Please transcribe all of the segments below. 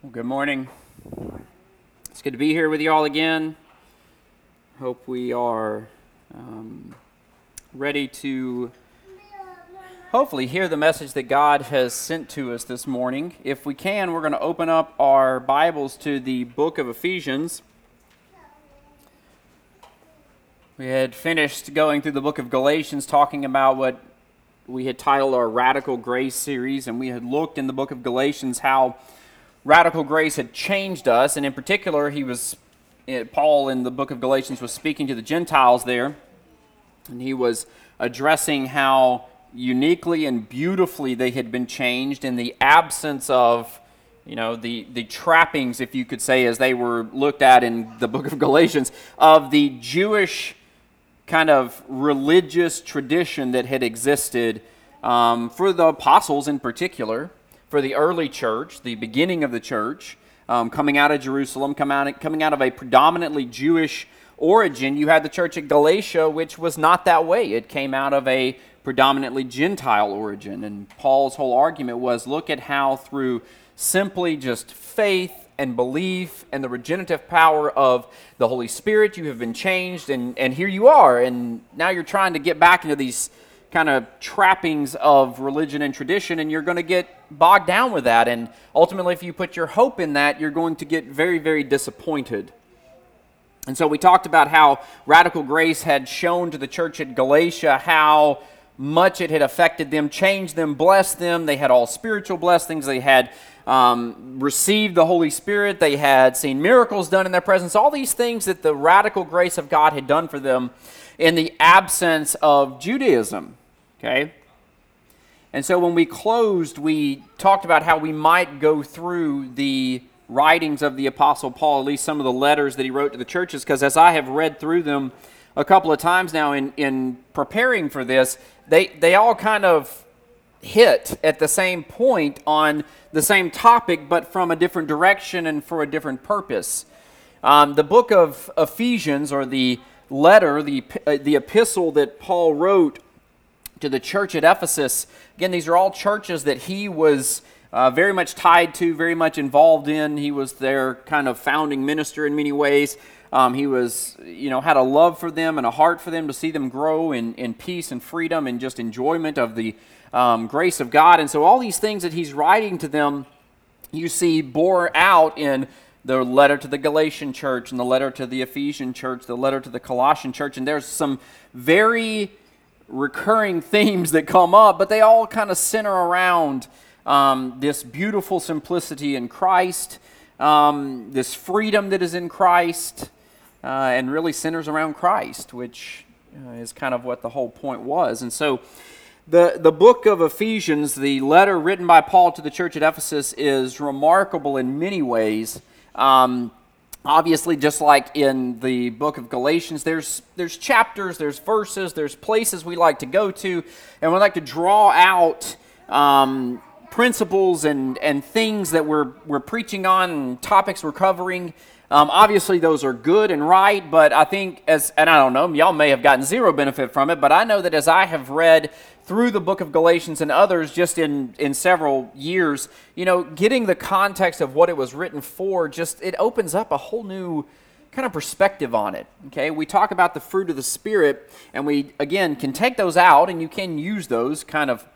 Well, good morning. It's good to be here with you all again. Hope we are um, ready to hopefully hear the message that God has sent to us this morning. If we can, we're going to open up our Bibles to the book of Ephesians. We had finished going through the book of Galatians, talking about what we had titled our Radical Grace series, and we had looked in the book of Galatians how radical grace had changed us, and in particular, he was eh, Paul in the book of Galatians was speaking to the Gentiles there, and he was addressing how uniquely and beautifully they had been changed in the absence of you know the the trappings if you could say as they were looked at in the book of Galatians of the Jewish kind of religious tradition that had existed um, for the apostles in particular for the early church, the beginning of the church, um, coming out of Jerusalem, come out, coming out of a predominantly Jewish origin. You had the church at Galatia, which was not that way. It came out of a predominantly Gentile origin. And Paul's whole argument was look at how through simply just faith and belief and the regenerative power of the Holy Spirit, you have been changed, and, and here you are. And now you're trying to get back into these kind of trappings of religion and tradition, and you're going to get bogged down with that. And ultimately, if you put your hope in that, you're going to get very, very disappointed. And so we talked about how radical grace had shown to the church at Galatia how much it had affected them, changed them, blessed them. They had all spiritual blessings. They had um, received the Holy Spirit. They had seen miracles done in their presence. All these things that the radical grace of God had done for them in the absence of Judaism. Okay? And so when we closed, we talked about how we might go through the writings of the Apostle Paul, at least some of the letters that he wrote to the churches, because as I have read through them a couple of times now in, in preparing for this, they, they all kind of hit at the same point on the same topic, but from a different direction and for a different purpose. Um, the book of Ephesians, or the letter, the, uh, the epistle that Paul wrote to the church at Ephesus. Again, these are all churches that he was uh, very much tied to, very much involved in. He was their kind of founding minister in many ways. Um, he was, you know, had a love for them and a heart for them to see them grow in, in peace and freedom and just enjoyment of the um, grace of God. And so, all these things that he's writing to them, you see, bore out in the letter to the Galatian church and the letter to the Ephesian church, the letter to the Colossian church. And there's some very recurring themes that come up, but they all kind of center around um, this beautiful simplicity in Christ, um, this freedom that is in Christ, uh, and really centers around Christ, which uh, is kind of what the whole point was. And so, the, the book of Ephesians, the letter written by Paul to the church at Ephesus, is remarkable in many ways. Um, obviously just like in the book of galatians there's there's chapters there's verses there's places we like to go to and we like to draw out um, principles and and things that we're we're preaching on topics we're covering um, obviously those are good and right but i think as and i don't know y'all may have gotten zero benefit from it but i know that as i have read through the book of Galatians and others just in, in several years, you know, getting the context of what it was written for, just it opens up a whole new kind of perspective on it. Okay, we talk about the fruit of the Spirit, and we again can take those out and you can use those kind of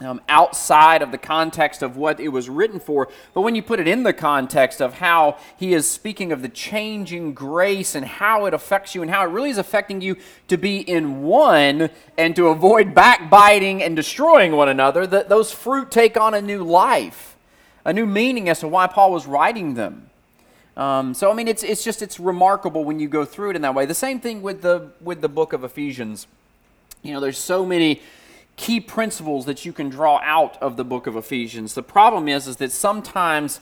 um, outside of the context of what it was written for. But when you put it in the context of how he is speaking of the changing grace and how it affects you and how it really is affecting you to be in one and to avoid backbiting and destroying one another, that those fruit take on a new life, a new meaning as to why Paul was writing them. Um, so I mean, it's it's just it's remarkable when you go through it in that way. The same thing with the with the book of Ephesians. You know, there's so many key principles that you can draw out of the book of Ephesians. The problem is, is that sometimes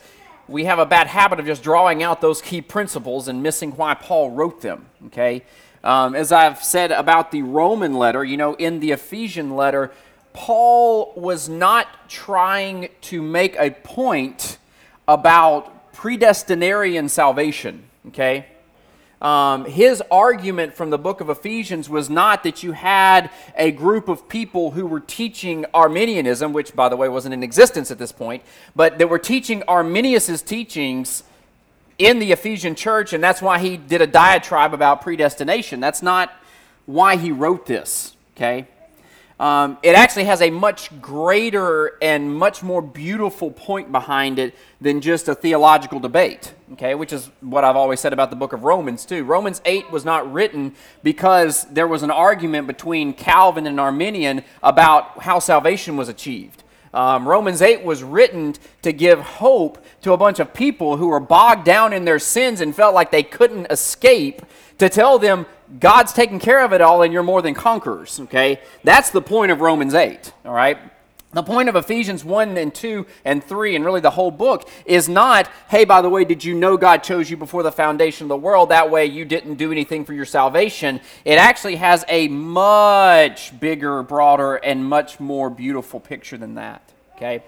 we have a bad habit of just drawing out those key principles and missing why Paul wrote them. Okay, um, as I've said about the Roman letter, you know, in the Ephesian letter, Paul was not trying to make a point about predestinarian salvation. Okay, um, his argument from the book of Ephesians was not that you had a group of people who were teaching Arminianism, which, by the way, wasn't in existence at this point, but that were teaching Arminius's teachings in the Ephesian church, and that's why he did a diatribe about predestination. That's not why he wrote this, okay? Um, it actually has a much greater and much more beautiful point behind it than just a theological debate, okay, which is what I've always said about the book of Romans, too. Romans 8 was not written because there was an argument between Calvin and Arminian about how salvation was achieved. Um, Romans 8 was written to give hope to a bunch of people who were bogged down in their sins and felt like they couldn't escape, to tell them God's taking care of it all and you're more than conquerors, okay? That's the point of Romans 8, all right? The point of Ephesians 1 and 2 and 3, and really the whole book, is not, hey, by the way, did you know God chose you before the foundation of the world? That way you didn't do anything for your salvation. It actually has a much bigger, broader, and much more beautiful picture than that, okay?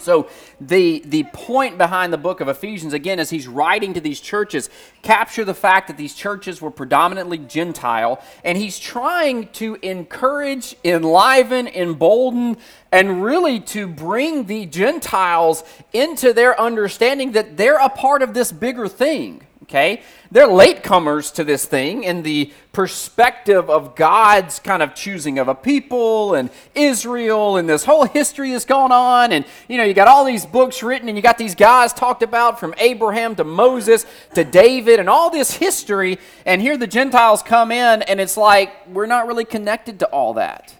So the the point behind the book of Ephesians again is he's writing to these churches. Capture the fact that these churches were predominantly Gentile and he's trying to encourage, enliven, embolden and really to bring the Gentiles into their understanding that they're a part of this bigger thing okay? They're latecomers to this thing in the perspective of God's kind of choosing of a people and Israel and this whole history that's going on. And, you know, you got all these books written and you got these guys talked about from Abraham to Moses to David and all this history. And here the Gentiles come in and it's like we're not really connected to all that.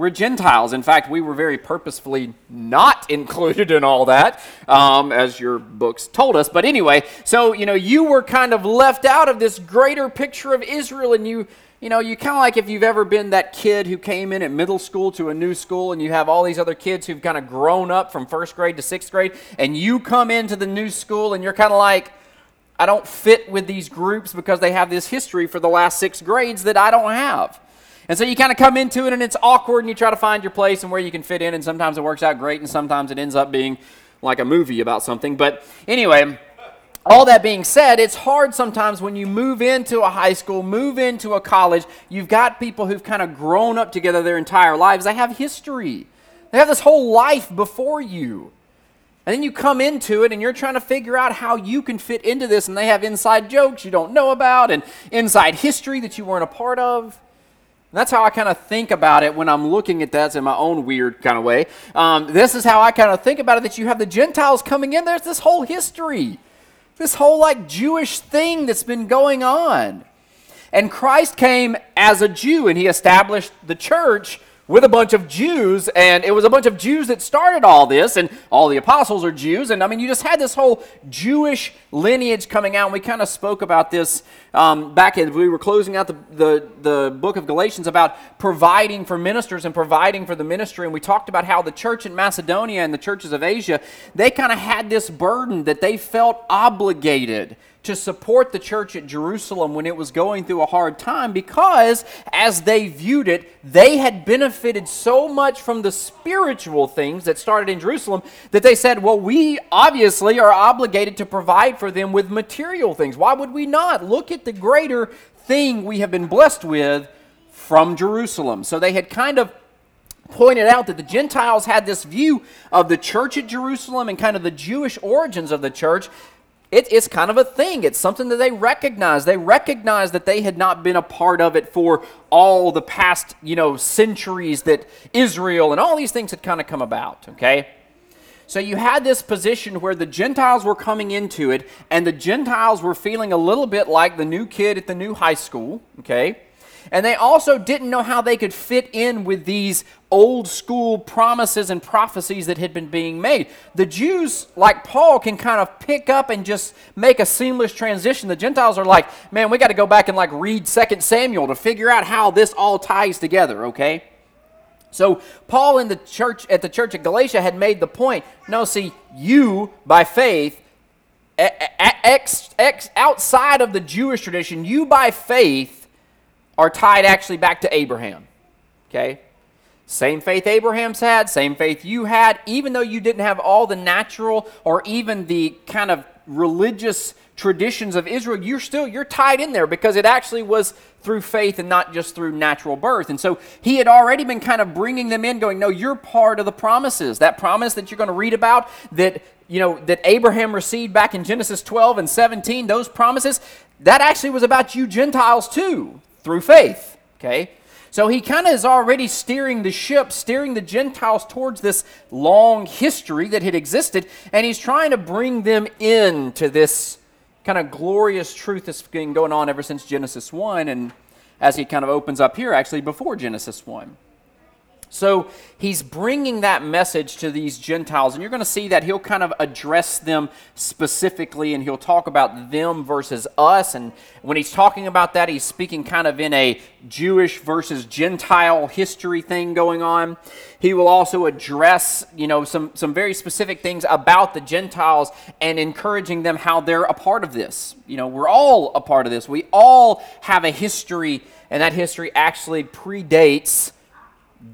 We're Gentiles. In fact, we were very purposefully not included in all that, um, as your books told us. But anyway, so, you know, you were kind of left out of this greater picture of Israel, and you, you know, you kind of like if you've ever been that kid who came in at middle school to a new school, and you have all these other kids who've kind of grown up from first grade to sixth grade, and you come into the new school, and you're kind of like, I don't fit with these groups because they have this history for the last six grades that I don't have. And so you kind of come into it and it's awkward and you try to find your place and where you can fit in. And sometimes it works out great and sometimes it ends up being like a movie about something. But anyway, all that being said, it's hard sometimes when you move into a high school, move into a college. You've got people who've kind of grown up together their entire lives. They have history, they have this whole life before you. And then you come into it and you're trying to figure out how you can fit into this, and they have inside jokes you don't know about and inside history that you weren't a part of. And that's how I kind of think about it when I'm looking at that in my own weird kind of way. Um, this is how I kind of think about it that you have the Gentiles coming in. There's this whole history, this whole like Jewish thing that's been going on. And Christ came as a Jew and he established the church with a bunch of Jews, and it was a bunch of Jews that started all this, and all the apostles are Jews, and I mean, you just had this whole Jewish lineage coming out. And we kind of spoke about this um, back as we were closing out the, the, the book of Galatians about providing for ministers and providing for the ministry, and we talked about how the church in Macedonia and the churches of Asia, they kind of had this burden that they felt obligated to support the church at Jerusalem when it was going through a hard time because, as they viewed it, they had benefited so much from the spiritual things that started in Jerusalem that they said, Well, we obviously are obligated to provide for them with material things. Why would we not? Look at the greater thing we have been blessed with from Jerusalem. So they had kind of pointed out that the Gentiles had this view of the church at Jerusalem and kind of the Jewish origins of the church it, it's kind of a thing. It's something that they recognize. They recognize that they had not been a part of it for all the past, you know, centuries that Israel and all these things had kind of come about, okay? So you had this position where the Gentiles were coming into it, and the Gentiles were feeling a little bit like the new kid at the new high school, okay? And they also didn't know how they could fit in with these old school promises and prophecies that had been being made. The Jews, like Paul, can kind of pick up and just make a seamless transition. The Gentiles are like, man, we got to go back and like read 2 Samuel to figure out how this all ties together, okay? So Paul in the church at the church at Galatia had made the point, no, see, you by faith outside of the Jewish tradition, you by faith are tied actually back to Abraham. Okay? Same faith Abraham's had, same faith you had, even though you didn't have all the natural or even the kind of religious traditions of Israel, you're still you're tied in there because it actually was through faith and not just through natural birth. And so he had already been kind of bringing them in going, "No, you're part of the promises. That promise that you're going to read about that you know that Abraham received back in Genesis 12 and 17, those promises, that actually was about you Gentiles too, through faith." Okay? So he kind of is already steering the ship, steering the Gentiles towards this long history that had existed, and he's trying to bring them into this kind of glorious truth that's been going on ever since Genesis 1, and as he kind of opens up here, actually before Genesis 1. So he's bringing that message to these Gentiles, and you're going to see that he'll kind of address them specifically, and he'll talk about them versus us. And when he's talking about that, he's speaking kind of in a Jewish versus Gentile history thing going on. He will also address, you know, some, some very specific things about the Gentiles and encouraging them how they're a part of this. You know, we're all a part of this. We all have a history, and that history actually predates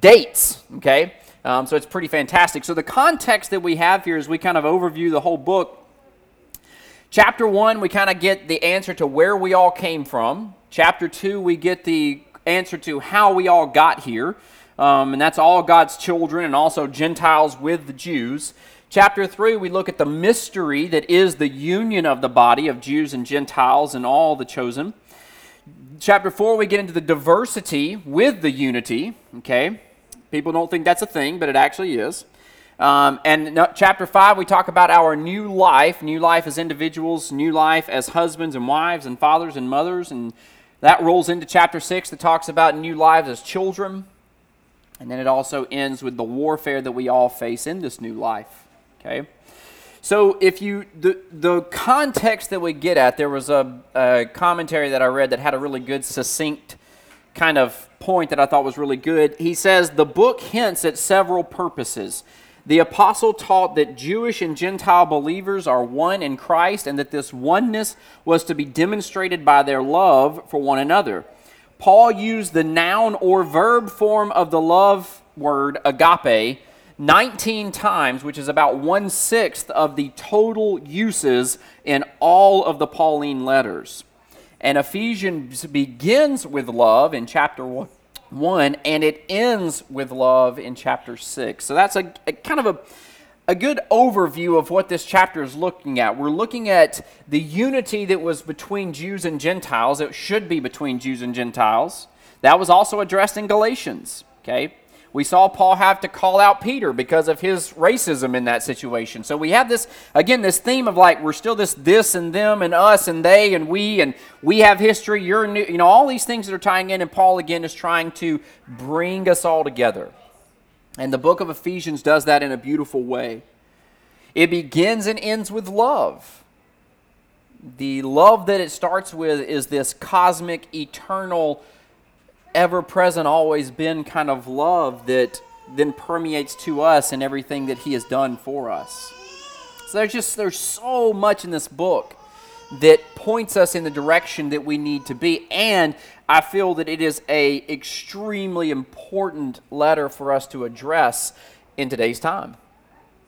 dates, okay? Um, so it's pretty fantastic. So the context that we have here is we kind of overview the whole book. Chapter 1, we kind of get the answer to where we all came from. Chapter 2, we get the answer to how we all got here. Um, and that's all God's children and also Gentiles with the Jews. Chapter 3, we look at the mystery that is the union of the body of Jews and Gentiles and all the chosen chapter 4, we get into the diversity with the unity. Okay? People don't think that's a thing, but it actually is. Um, and chapter 5, we talk about our new life new life as individuals, new life as husbands and wives, and fathers and mothers. And that rolls into chapter 6 that talks about new lives as children. And then it also ends with the warfare that we all face in this new life. Okay? So if you the the context that we get at, there was a, a, commentary that I read that had a really good succinct kind of point that I thought was really good. He says the book hints at several purposes. The apostle taught that Jewish and Gentile believers are one in Christ and that this oneness was to be demonstrated by their love for one another. Paul used the noun or verb form of the love word agape 19 times, which is about one sixth of the total uses in all of the Pauline letters. And Ephesians begins with love in chapter 1, and it ends with love in chapter 6. So that's a, a kind of a, a good overview of what this chapter is looking at. We're looking at the unity that was between Jews and Gentiles. It should be between Jews and Gentiles. That was also addressed in Galatians. Okay? We saw Paul have to call out Peter because of his racism in that situation. So we have this, again, this theme of like, we're still this this and them and us and they and we and we have history, you're new, you know, all these things that are tying in. And Paul, again, is trying to bring us all together. And the book of Ephesians does that in a beautiful way. It begins and ends with love. The love that it starts with is this cosmic, eternal, ever present, always been kind of love that then permeates to us and everything that He has done for us. So there's just there's so much in this book that points us in the direction that we need to be and I feel that it is a extremely important letter for us to address in today's time.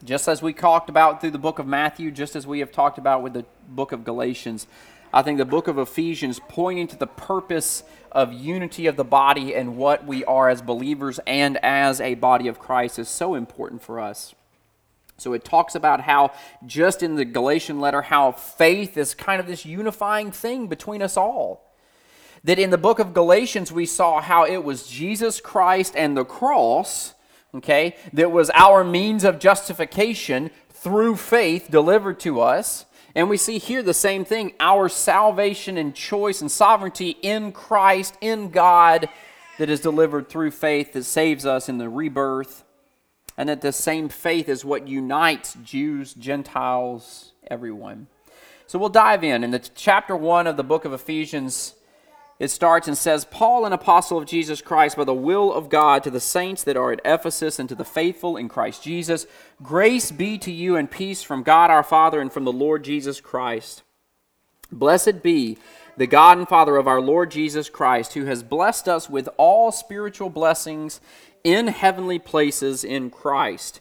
Just as we talked about through the book of Matthew, just as we have talked about with the book of Galatians, I think the book of Ephesians pointing to the purpose of unity of the body and what we are as believers and as a body of Christ is so important for us. So it talks about how, just in the Galatian letter, how faith is kind of this unifying thing between us all. That in the book of Galatians, we saw how it was Jesus Christ and the cross, okay, that was our means of justification through faith delivered to us. And we see here the same thing our salvation and choice and sovereignty in Christ, in God, that is delivered through faith that saves us in the rebirth. And that the same faith is what unites Jews, Gentiles, everyone. So we'll dive in. In the chapter 1 of the book of Ephesians, it starts and says, Paul, an apostle of Jesus Christ, by the will of God, to the saints that are at Ephesus and to the faithful in Christ Jesus, grace be to you and peace from God our Father and from the Lord Jesus Christ. Blessed be the God and Father of our Lord Jesus Christ, who has blessed us with all spiritual blessings in heavenly places in Christ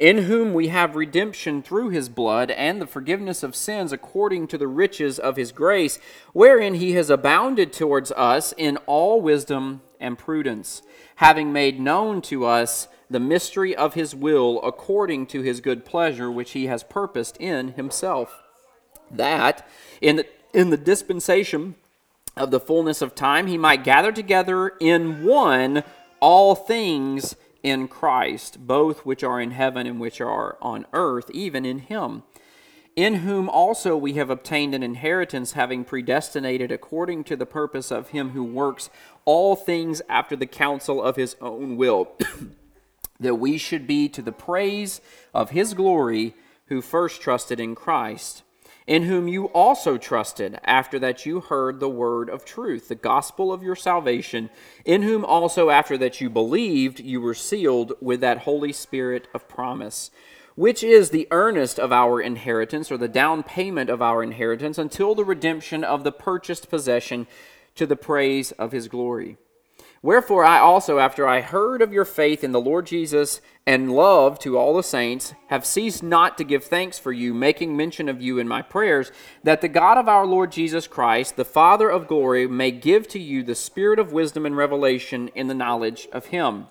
in whom we have redemption through his blood and the forgiveness of sins according to the riches of his grace, wherein he has abounded towards us in all wisdom and prudence, having made known to us the mystery of his will according to his good pleasure, which he has purposed in himself. That in the, in the dispensation of the fullness of time he might gather together in one all things in Christ, both which are in heaven and which are on earth, even in him, in whom also we have obtained an inheritance, having predestinated according to the purpose of him who works all things after the counsel of his own will, that we should be to the praise of his glory who first trusted in Christ in whom you also trusted, after that you heard the word of truth, the gospel of your salvation, in whom also, after that you believed, you were sealed with that Holy Spirit of promise, which is the earnest of our inheritance, or the down payment of our inheritance, until the redemption of the purchased possession to the praise of his glory. Wherefore I also, after I heard of your faith in the Lord Jesus and love to all the saints, have ceased not to give thanks for you, making mention of you in my prayers, that the God of our Lord Jesus Christ, the Father of glory, may give to you the spirit of wisdom and revelation in the knowledge of him.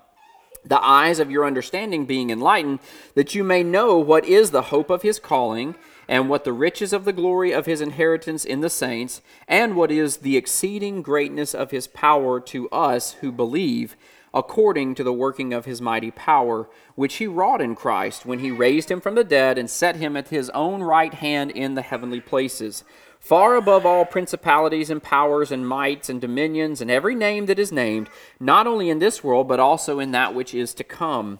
The eyes of your understanding being enlightened, that you may know what is the hope of his calling, and what the riches of the glory of his inheritance in the saints, and what is the exceeding greatness of his power to us who believe, according to the working of his mighty power, which he wrought in Christ when he raised him from the dead and set him at his own right hand in the heavenly places far above all principalities and powers and mights and dominions and every name that is named, not only in this world, but also in that which is to come,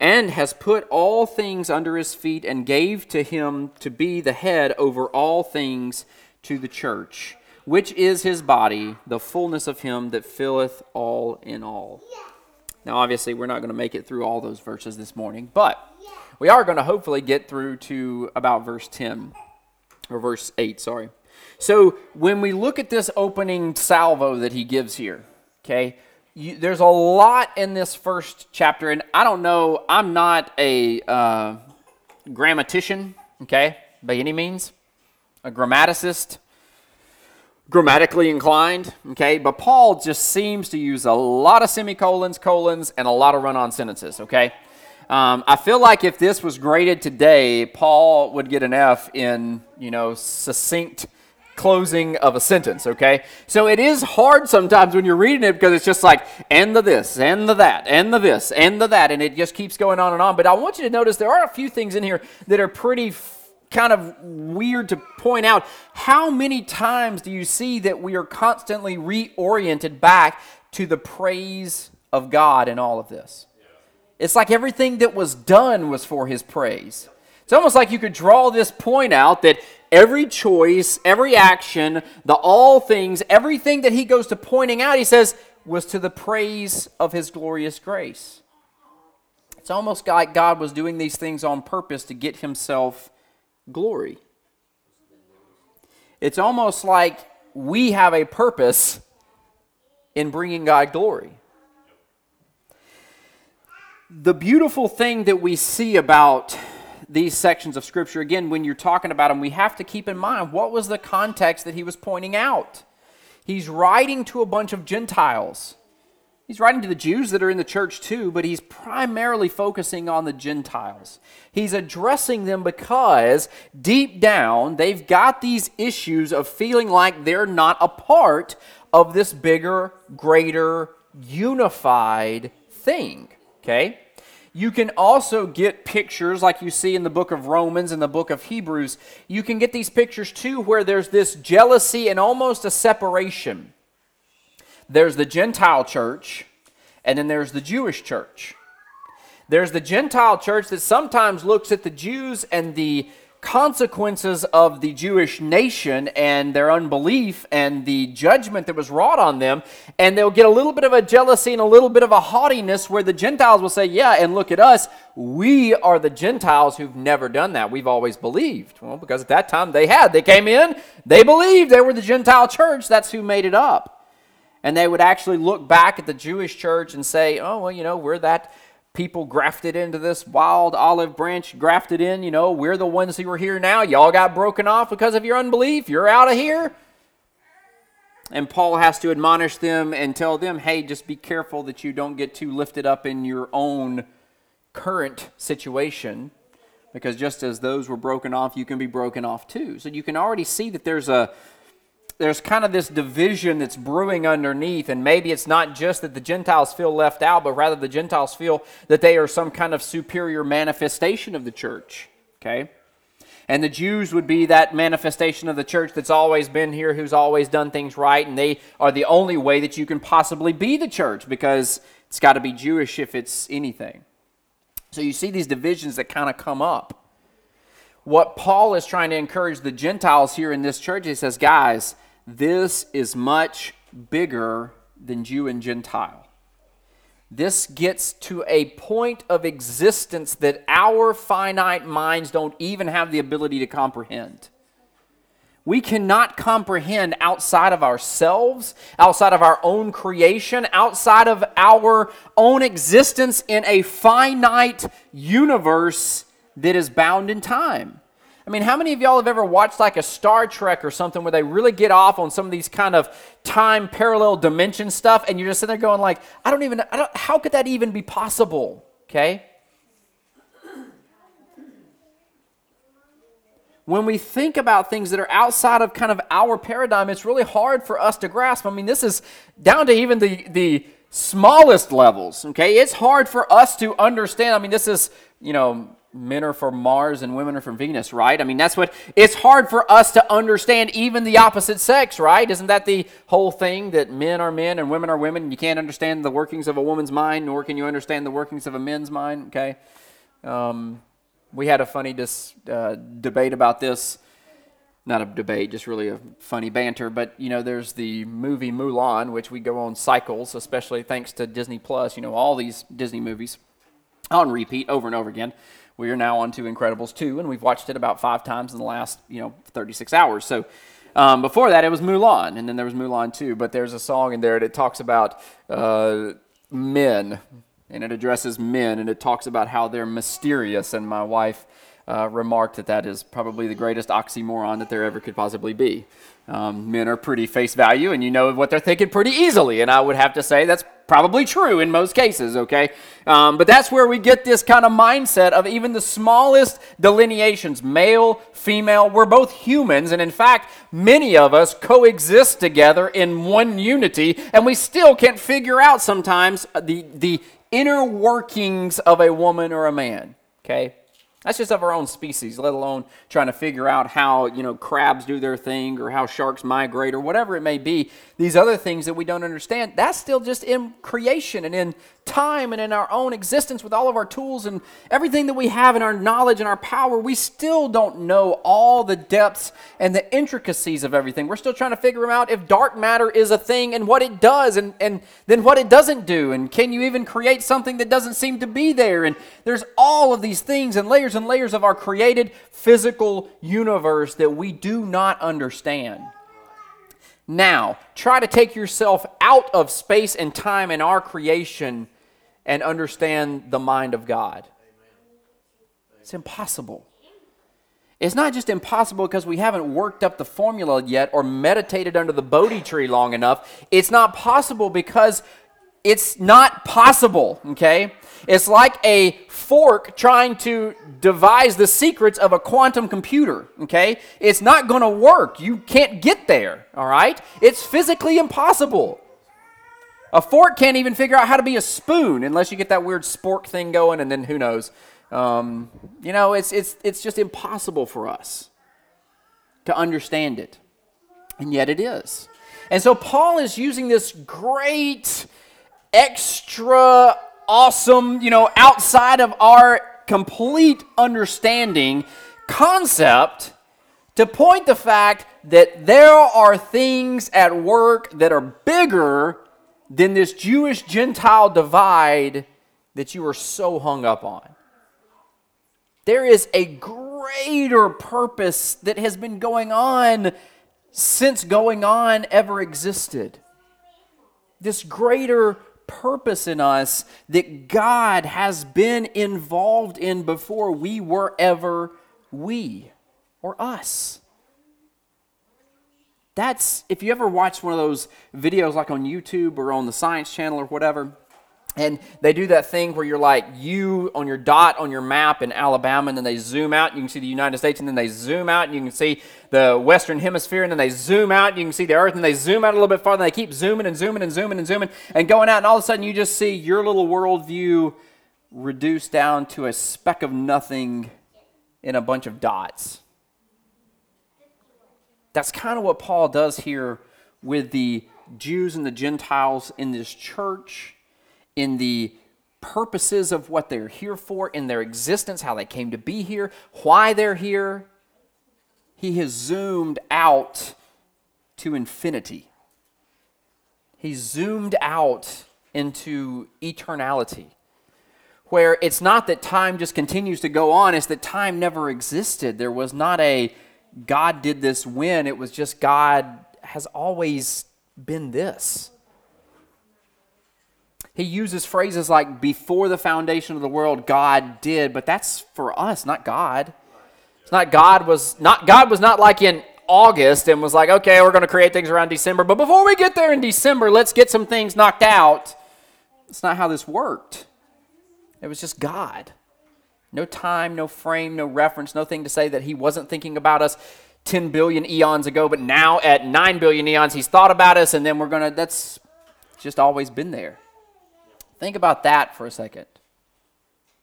and has put all things under his feet and gave to him to be the head over all things to the church, which is his body, the fullness of him that filleth all in all. Now, obviously, we're not going to make it through all those verses this morning, but we are going to hopefully get through to about verse 10, or verse 8, sorry. So when we look at this opening salvo that he gives here, okay, you, there's a lot in this first chapter, and I don't know, I'm not a uh, grammatician, okay, by any means, a grammaticist, grammatically inclined, okay, but Paul just seems to use a lot of semicolons, colons, and a lot of run on sentences, okay. Um, I feel like if this was graded today, Paul would get an F in, you know, succinct closing of a sentence, okay? So it is hard sometimes when you're reading it because it's just like, and the this, and the that, and the this, and the that, and it just keeps going on and on. But I want you to notice there are a few things in here that are pretty f- kind of weird to point out. How many times do you see that we are constantly reoriented back to the praise of God in all of this? It's like everything that was done was for his praise. It's almost like you could draw this point out that every choice, every action, the all things, everything that he goes to pointing out, he says, was to the praise of his glorious grace. It's almost like God was doing these things on purpose to get himself glory. It's almost like we have a purpose in bringing God glory. The beautiful thing that we see about these sections of Scripture, again, when you're talking about them, we have to keep in mind what was the context that he was pointing out. He's writing to a bunch of Gentiles. He's writing to the Jews that are in the church too, but he's primarily focusing on the Gentiles. He's addressing them because deep down they've got these issues of feeling like they're not a part of this bigger, greater, unified thing. Okay? You can also get pictures like you see in the book of Romans and the book of Hebrews. You can get these pictures too where there's this jealousy and almost a separation. There's the Gentile church, and then there's the Jewish church. There's the Gentile church that sometimes looks at the Jews and the consequences of the Jewish nation and their unbelief and the judgment that was wrought on them. And they'll get a little bit of a jealousy and a little bit of a haughtiness where the Gentiles will say, Yeah, and look at us. We are the Gentiles who've never done that. We've always believed. Well, because at that time they had. They came in, they believed they were the Gentile church. That's who made it up. And they would actually look back at the Jewish church and say, Oh, well, you know, we're that people grafted into this wild olive branch, grafted in. You know, we're the ones who are here now. Y'all got broken off because of your unbelief. You're out of here. And Paul has to admonish them and tell them, hey, just be careful that you don't get too lifted up in your own current situation. Because just as those were broken off, you can be broken off too. So you can already see that there's a there's kind of this division that's brewing underneath, and maybe it's not just that the Gentiles feel left out, but rather the Gentiles feel that they are some kind of superior manifestation of the church. Okay? And the Jews would be that manifestation of the church that's always been here, who's always done things right, and they are the only way that you can possibly be the church because it's got to be Jewish if it's anything. So you see these divisions that kind of come up. What Paul is trying to encourage the Gentiles here in this church, he says, guys, this is much bigger than Jew and Gentile. This gets to a point of existence that our finite minds don't even have the ability to comprehend. We cannot comprehend outside of ourselves, outside of our own creation, outside of our own existence in a finite universe that is bound in time. I mean, how many of y'all have ever watched like a Star Trek or something where they really get off on some of these kind of time parallel dimension stuff and you're just sitting there going like, I don't even, I don't, how could that even be possible? Okay? When we think about things that are outside of kind of our paradigm, it's really hard for us to grasp. I mean, this is down to even the, the smallest levels, okay? It's hard for us to understand. I mean, this is, you know, men are from Mars and women are from Venus, right? I mean, that's what it's hard for us to understand even the opposite sex, right? Isn't that the whole thing that men are men and women are women? You can't understand the workings of a woman's mind, nor can you understand the workings of a man's mind, okay? Um, we had a funny dis, uh, debate about this. Not a debate, just really a funny banter. But you know, there's the movie Mulan, which we go on cycles, especially thanks to Disney Plus. You know, all these Disney movies on repeat over and over again we are now on to Incredibles 2, and we've watched it about five times in the last, you know, 36 hours. So um, before that, it was Mulan, and then there was Mulan 2. But there's a song in there that talks about uh, men, and it addresses men, and it talks about how they're mysterious. And my wife uh, remarked that that is probably the greatest oxymoron that there ever could possibly be. Um, men are pretty face value, and you know what they're thinking pretty easily. And I would have to say that's probably true in most cases, okay? Um, but that's where we get this kind of mindset of even the smallest delineations male, female, we're both humans. And in fact, many of us coexist together in one unity, and we still can't figure out sometimes the, the inner workings of a woman or a man, okay? That's just of our own species, let alone trying to figure out how, you know, crabs do their thing or how sharks migrate or whatever it may be. These other things that we don't understand, that's still just in creation and in time and in our own existence with all of our tools and everything that we have in our knowledge and our power. We still don't know all the depths and the intricacies of everything. We're still trying to figure them out if dark matter is a thing and what it does and, and then what it doesn't do. And can you even create something that doesn't seem to be there? And there's all of these things and layers and layers of our created physical universe that we do not understand. Now, try to take yourself out of space and time in our creation and understand the mind of God. It's impossible. It's not just impossible because we haven't worked up the formula yet or meditated under the Bodhi tree long enough. It's not possible because it's not possible, okay? It's like a fork trying to devise the secrets of a quantum computer, okay? It's not going to work. You can't get there, all right? It's physically impossible. A fork can't even figure out how to be a spoon unless you get that weird spork thing going, and then who knows? Um, you know, it's, it's, it's just impossible for us to understand it. And yet it is. And so Paul is using this great, extra awesome, you know, outside of our complete understanding concept to point the fact that there are things at work that are bigger than this Jewish Gentile divide that you are so hung up on. There is a greater purpose that has been going on since going on ever existed. This greater purpose in us that God has been involved in before we were ever we or us. That's, if you ever watch one of those videos like on YouTube or on the Science Channel or whatever, and they do that thing where you're like you on your dot on your map in Alabama, and then they zoom out, and you can see the United States, and then they zoom out, and you can see the Western Hemisphere, and then they zoom out, and you can see the Earth, and they zoom out a little bit farther, and they keep zooming and zooming and zooming and zooming and going out, and all of a sudden you just see your little worldview reduced down to a speck of nothing in a bunch of dots. That's kind of what Paul does here with the Jews and the Gentiles in this church in the purposes of what they're here for, in their existence, how they came to be here, why they're here. He has zoomed out to infinity. He's zoomed out into eternality, where it's not that time just continues to go on, it's that time never existed. There was not a God did this when, it was just God has always been this. He uses phrases like, before the foundation of the world, God did, but that's for us, not God. It's not God was not God was not like in August and was like, okay, we're going to create things around December, but before we get there in December, let's get some things knocked out. It's not how this worked. It was just God. No time, no frame, no reference, nothing to say that he wasn't thinking about us 10 billion eons ago, but now at 9 billion eons, he's thought about us, and then we're going to, that's just always been there. Think about that for a second.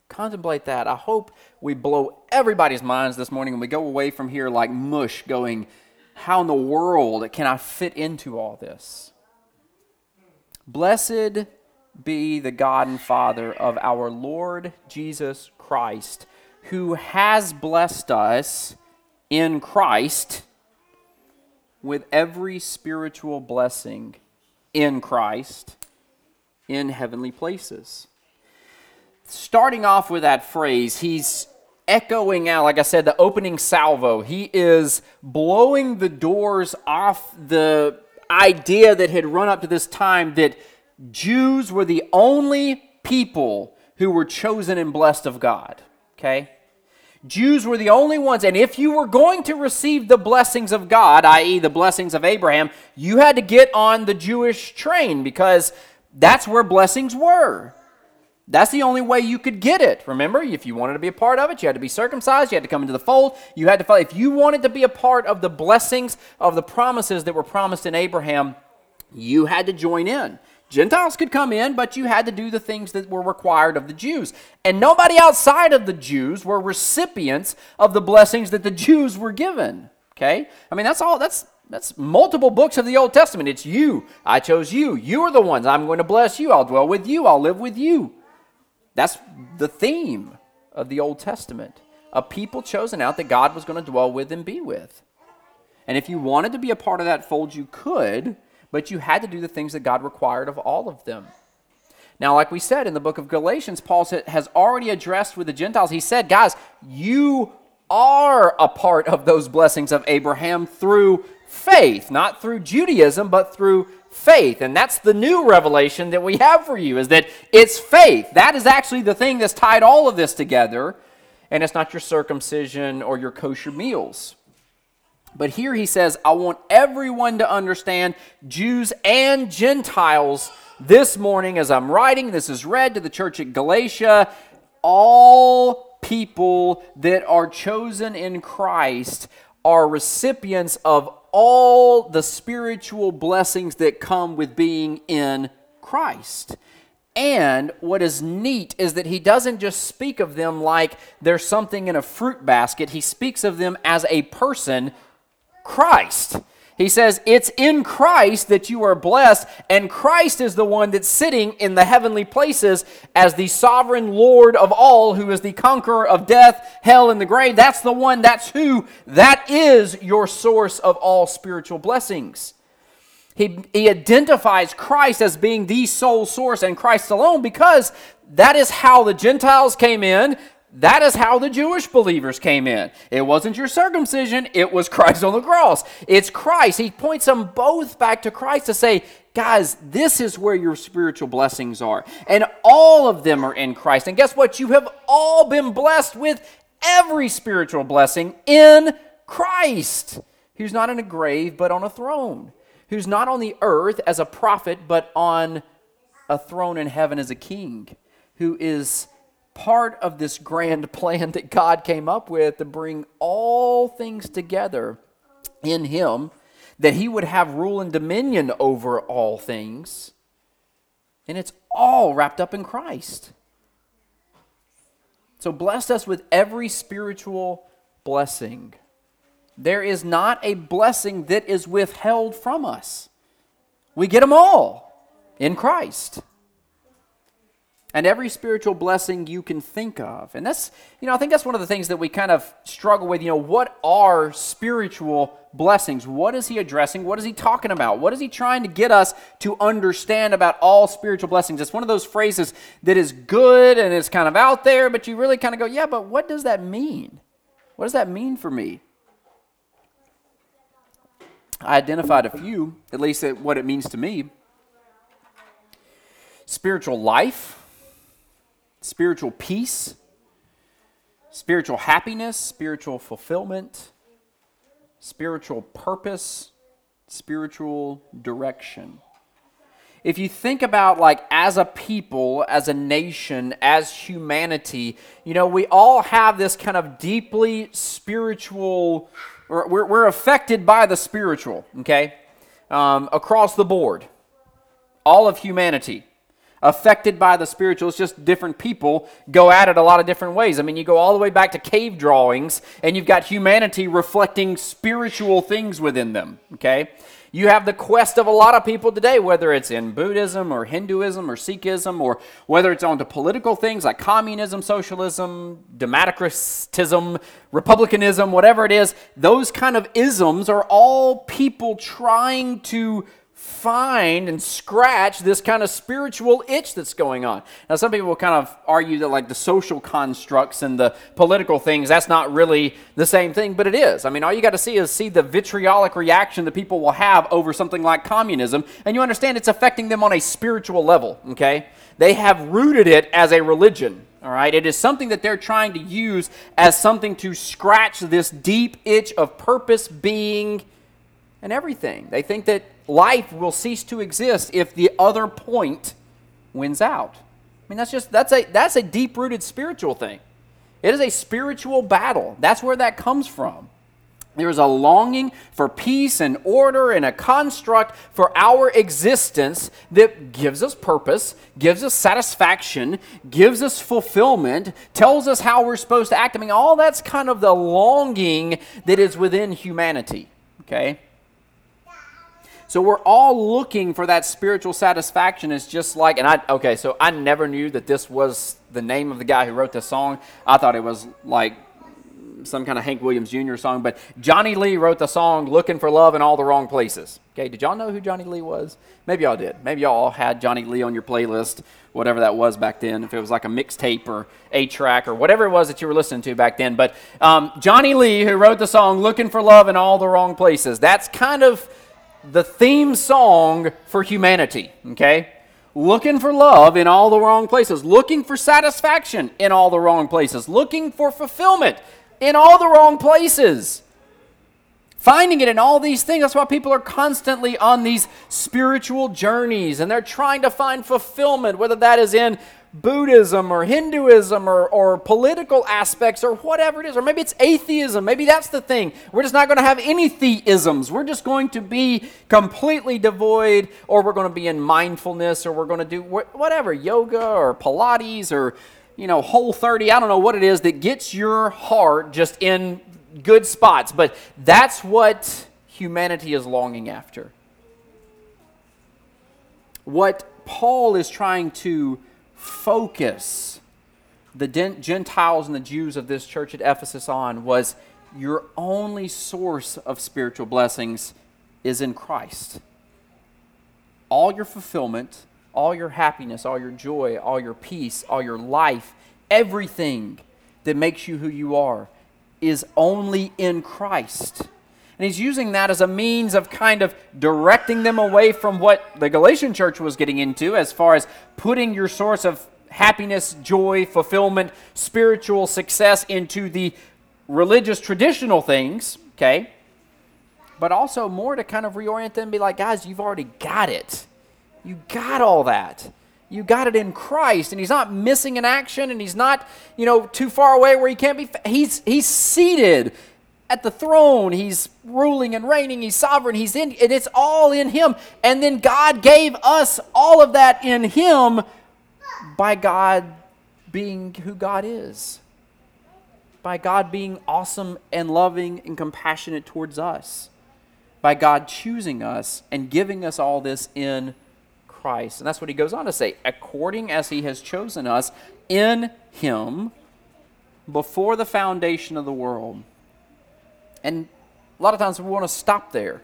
Contemplate that. I hope we blow everybody's minds this morning and we go away from here like mush, going, How in the world can I fit into all this? Blessed be the God and Father of our Lord Jesus Christ, who has blessed us in Christ with every spiritual blessing in Christ in heavenly places. Starting off with that phrase, he's echoing out, like I said, the opening salvo. He is blowing the doors off the idea that had run up to this time that Jews were the only people who were chosen and blessed of God. Okay? Jews were the only ones, and if you were going to receive the blessings of God, i.e., the blessings of Abraham, you had to get on the Jewish train because that's where blessings were. That's the only way you could get it. Remember, if you wanted to be a part of it, you had to be circumcised, you had to come into the fold, you had to follow. If you wanted to be a part of the blessings of the promises that were promised in Abraham, you had to join in. Gentiles could come in, but you had to do the things that were required of the Jews. And nobody outside of the Jews were recipients of the blessings that the Jews were given. Okay? I mean, that's all, that's that's multiple books of the Old Testament. It's you. I chose you. You are the ones. I'm going to bless you. I'll dwell with you. I'll live with you. That's the theme of the Old Testament. A people chosen out that God was going to dwell with and be with. And if you wanted to be a part of that fold, you could, but you had to do the things that God required of all of them. Now, like we said in the book of Galatians, Paul has already addressed with the Gentiles. He said, guys, you are a part of those blessings of Abraham through faith, not through Judaism, but through faith. And that's the new revelation that we have for you is that it's faith. That is actually the thing that's tied all of this together. And it's not your circumcision or your kosher meals. But here he says, I want everyone to understand, Jews and Gentiles, this morning as I'm writing, this is read to the church at Galatia, all people that are chosen in Christ are recipients of all the spiritual blessings that come with being in Christ. And what is neat is that he doesn't just speak of them like there's something in a fruit basket, he speaks of them as a person, Christ. He says, It's in Christ that you are blessed, and Christ is the one that's sitting in the heavenly places as the sovereign Lord of all, who is the conqueror of death, hell, and the grave. That's the one, that's who, that is your source of all spiritual blessings. He, he identifies Christ as being the sole source and Christ alone because that is how the Gentiles came in. That is how the Jewish believers came in. It wasn't your circumcision, it was Christ on the cross. It's Christ. He points them both back to Christ to say, guys, this is where your spiritual blessings are. And all of them are in Christ. And guess what? You have all been blessed with every spiritual blessing in Christ, who's not in a grave, but on a throne, who's not on the earth as a prophet, but on a throne in heaven as a king, who is part of this grand plan that God came up with to bring all things together in Him, that He would have rule and dominion over all things. And it's all wrapped up in Christ. So, bless us with every spiritual blessing. There is not a blessing that is withheld from us. We get them all in Christ and every spiritual blessing you can think of. And that's, you know, I think that's one of the things that we kind of struggle with. You know, what are spiritual blessings? What is he addressing? What is he talking about? What is he trying to get us to understand about all spiritual blessings? It's one of those phrases that is good and it's kind of out there, but you really kind of go, yeah, but what does that mean? What does that mean for me? I identified a few, at least what it means to me. Spiritual life spiritual peace, spiritual happiness, spiritual fulfillment, spiritual purpose, spiritual direction. If you think about, like, as a people, as a nation, as humanity, you know, we all have this kind of deeply spiritual, we're, we're affected by the spiritual, okay, um, across the board. All of humanity affected by the spiritual. It's just different people go at it a lot of different ways. I mean, you go all the way back to cave drawings, and you've got humanity reflecting spiritual things within them, okay? You have the quest of a lot of people today, whether it's in Buddhism or Hinduism or Sikhism, or whether it's onto political things like communism, socialism, democratism, republicanism, whatever it is. Those kind of isms are all people trying to find and scratch this kind of spiritual itch that's going on. Now, some people will kind of argue that, like, the social constructs and the political things, that's not really the same thing, but it is. I mean, all you got to see is see the vitriolic reaction that people will have over something like communism, and you understand it's affecting them on a spiritual level, okay? They have rooted it as a religion. All right, it is something that they're trying to use as something to scratch this deep itch of purpose, being, and everything. They think that life will cease to exist if the other point wins out. I mean, that's just that's a that's a deep-rooted spiritual thing. It is a spiritual battle. That's where that comes from. There is a longing for peace and order and a construct for our existence that gives us purpose, gives us satisfaction, gives us fulfillment, tells us how we're supposed to act. I mean, all that's kind of the longing that is within humanity. Okay? So we're all looking for that spiritual satisfaction. It's just like, and I, okay, so I never knew that this was the name of the guy who wrote this song. I thought it was like some kind of Hank Williams Jr. song, but Johnny Lee wrote the song Looking for Love in All the Wrong Places. Okay, did y'all know who Johnny Lee was? Maybe y'all did. Maybe y'all all had Johnny Lee on your playlist, whatever that was back then, if it was like a mixtape or a track or whatever it was that you were listening to back then. But um, Johnny Lee, who wrote the song Looking for Love in All the Wrong Places, that's kind of the theme song for humanity, okay? Looking for love in all the wrong places, looking for satisfaction in all the wrong places, looking for fulfillment in all the wrong places. Finding it in all these things. That's why people are constantly on these spiritual journeys and they're trying to find fulfillment, whether that is in Buddhism or Hinduism or, or political aspects or whatever it is. Or maybe it's atheism. Maybe that's the thing. We're just not going to have any theisms. We're just going to be completely devoid, or we're going to be in mindfulness, or we're going to do whatever, yoga or Pilates or, you know, Whole 30. I don't know what it is that gets your heart just in good spots. But that's what humanity is longing after. What Paul is trying to focus the Gentiles and the Jews of this church at Ephesus on was your only source of spiritual blessings is in Christ. All your fulfillment, all your happiness, all your joy, all your peace, all your life, everything that makes you who you are is only in Christ. And he's using that as a means of kind of directing them away from what the Galatian church was getting into as far as putting your source of happiness, joy, fulfillment, spiritual success into the religious traditional things, okay? But also more to kind of reorient them be like, guys, you've already got it. You got all that. You got it in Christ, and He's not missing an action, and He's not, you know, too far away where He can't be. He's He's seated at the throne. He's ruling and reigning. He's sovereign. He's in, and it's all in Him. And then God gave us all of that in Him by God being who God is, by God being awesome and loving and compassionate towards us, by God choosing us and giving us all this in Christ. And that's what he goes on to say according as he has chosen us in him before the foundation of the world. And a lot of times we want to stop there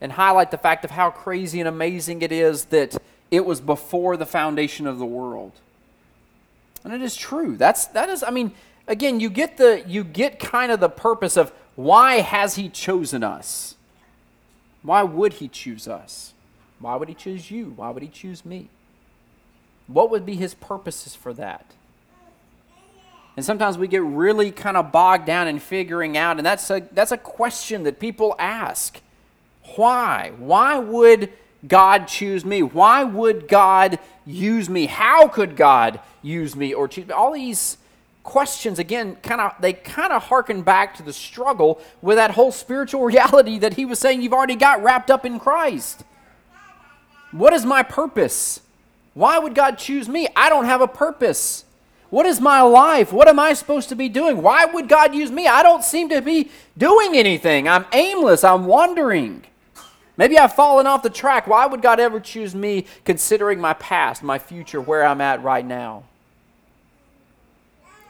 and highlight the fact of how crazy and amazing it is that it was before the foundation of the world. And it is true. That's that is I mean, again, you get the you get kind of the purpose of why has he chosen us? Why would he choose us? Why would he choose you? Why would he choose me? What would be his purposes for that? And sometimes we get really kind of bogged down in figuring out, and that's a that's a question that people ask. Why? Why would God choose me? Why would God use me? How could God use me or choose me? All these questions again kind of they kind of harken back to the struggle with that whole spiritual reality that he was saying you've already got wrapped up in Christ. What is my purpose? Why would God choose me? I don't have a purpose. What is my life? What am I supposed to be doing? Why would God use me? I don't seem to be doing anything. I'm aimless. I'm wandering. Maybe I've fallen off the track. Why would God ever choose me considering my past, my future, where I'm at right now?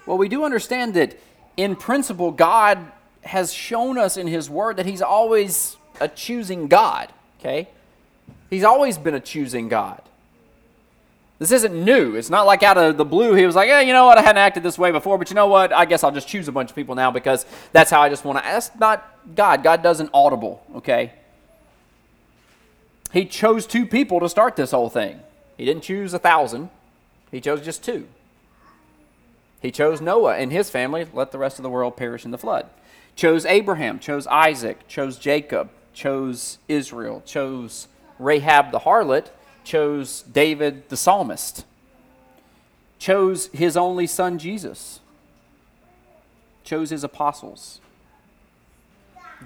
Well, we do understand that in principle, God has shown us in His Word that He's always a choosing God, okay? He's always been a choosing God. This isn't new. It's not like out of the blue he was like, yeah, you know what, I hadn't acted this way before, but you know what, I guess I'll just choose a bunch of people now because that's how I just want to. That's not God. God doesn't audible, okay? He chose two people to start this whole thing. He didn't choose a thousand, he chose just two. He chose Noah and his family, let the rest of the world perish in the flood. Chose Abraham, chose Isaac, chose Jacob, chose Israel, chose Rahab the harlot, chose David the psalmist, chose his only son Jesus, chose his apostles.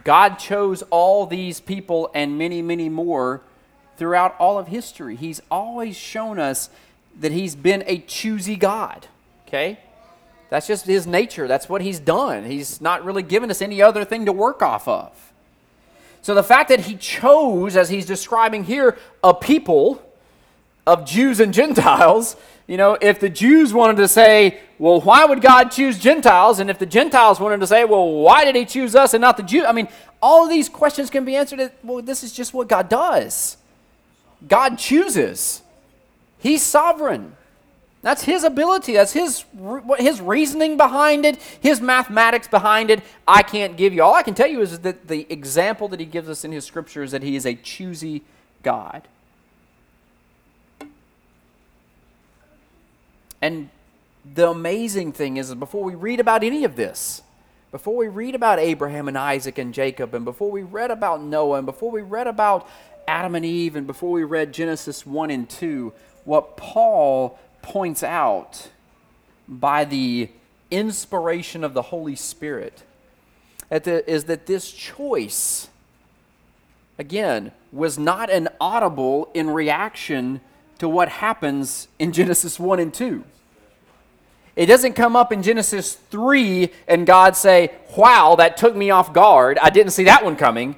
God chose all these people and many, many more throughout all of history. He's always shown us that He's been a choosy God. Okay? That's just His nature. That's what He's done. He's not really given us any other thing to work off of. So the fact that He chose, as He's describing here, a people of Jews and Gentiles, you know, if the Jews wanted to say, well, why would God choose Gentiles? And if the Gentiles wanted to say, well, why did he choose us and not the Jews? I mean, all of these questions can be answered. well, this is just what God does. God chooses. He's sovereign. That's his ability. That's his his reasoning behind it, his mathematics behind it. I can't give you. All I can tell you is that the example that he gives us in his scripture is that he is a choosy God. And the amazing thing is, before we read about any of this, before we read about Abraham and Isaac and Jacob, and before we read about Noah, and before we read about Adam and Eve, and before we read Genesis 1 and 2, what Paul points out by the inspiration of the Holy Spirit is that this choice, again, was not an audible in reaction to what happens in Genesis 1 and 2. It doesn't come up in Genesis 3 and God say, Wow, that took me off guard. I didn't see that one coming.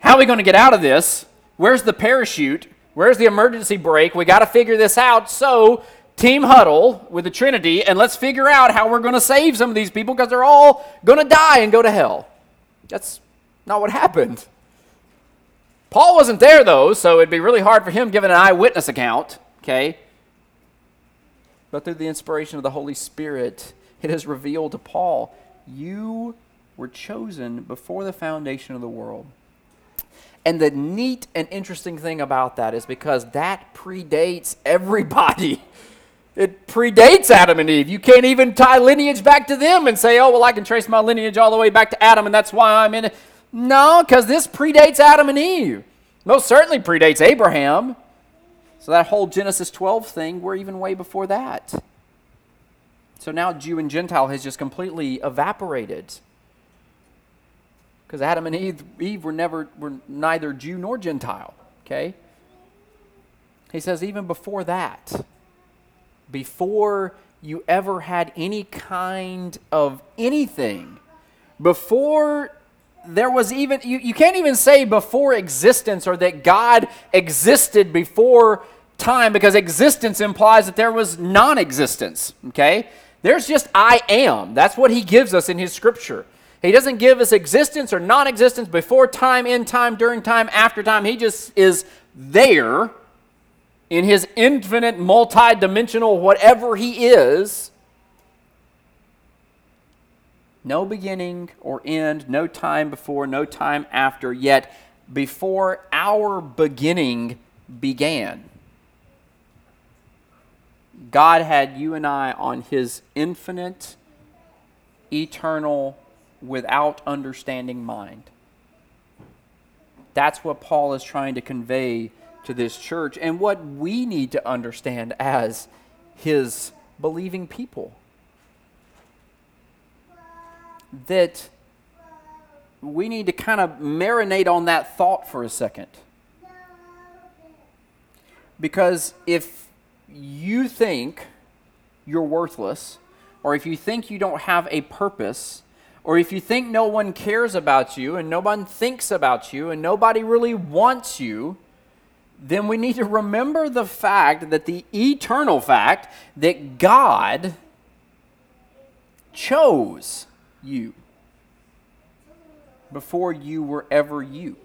How are we going to get out of this? Where's the parachute? Where's the emergency brake? We got to figure this out. So, team huddle with the Trinity, and let's figure out how we're going to save some of these people because they're all going to die and go to hell. That's not what happened. Paul wasn't there, though, so it'd be really hard for him giving an eyewitness account, okay? But through the inspiration of the Holy Spirit, it is revealed to Paul you were chosen before the foundation of the world. And the neat and interesting thing about that is because that predates everybody. It predates Adam and Eve. You can't even tie lineage back to them and say, oh, well, I can trace my lineage all the way back to Adam and that's why I'm in it. No, because this predates Adam and Eve. Most certainly predates Abraham. So that whole Genesis 12 thing, we're even way before that. So now Jew and Gentile has just completely evaporated. Because Adam and Eve, Eve were never were neither Jew nor Gentile. Okay? He says even before that, before you ever had any kind of anything, before there was even, you, you can't even say before existence or that God existed before time because existence implies that there was non existence. Okay? There's just I am. That's what he gives us in his scripture. He doesn't give us existence or non existence before time, in time, during time, after time. He just is there in his infinite, multi dimensional, whatever he is. No beginning or end, no time before, no time after, yet before our beginning began. God had you and I on his infinite, eternal, without understanding mind. That's what Paul is trying to convey to this church and what we need to understand as his believing people. That we need to kind of marinate on that thought for a second. Because if you think you're worthless, or if you think you don't have a purpose, or if you think no one cares about you and no one thinks about you and nobody really wants you, then we need to remember the fact that the eternal fact that God chose you before you were ever you.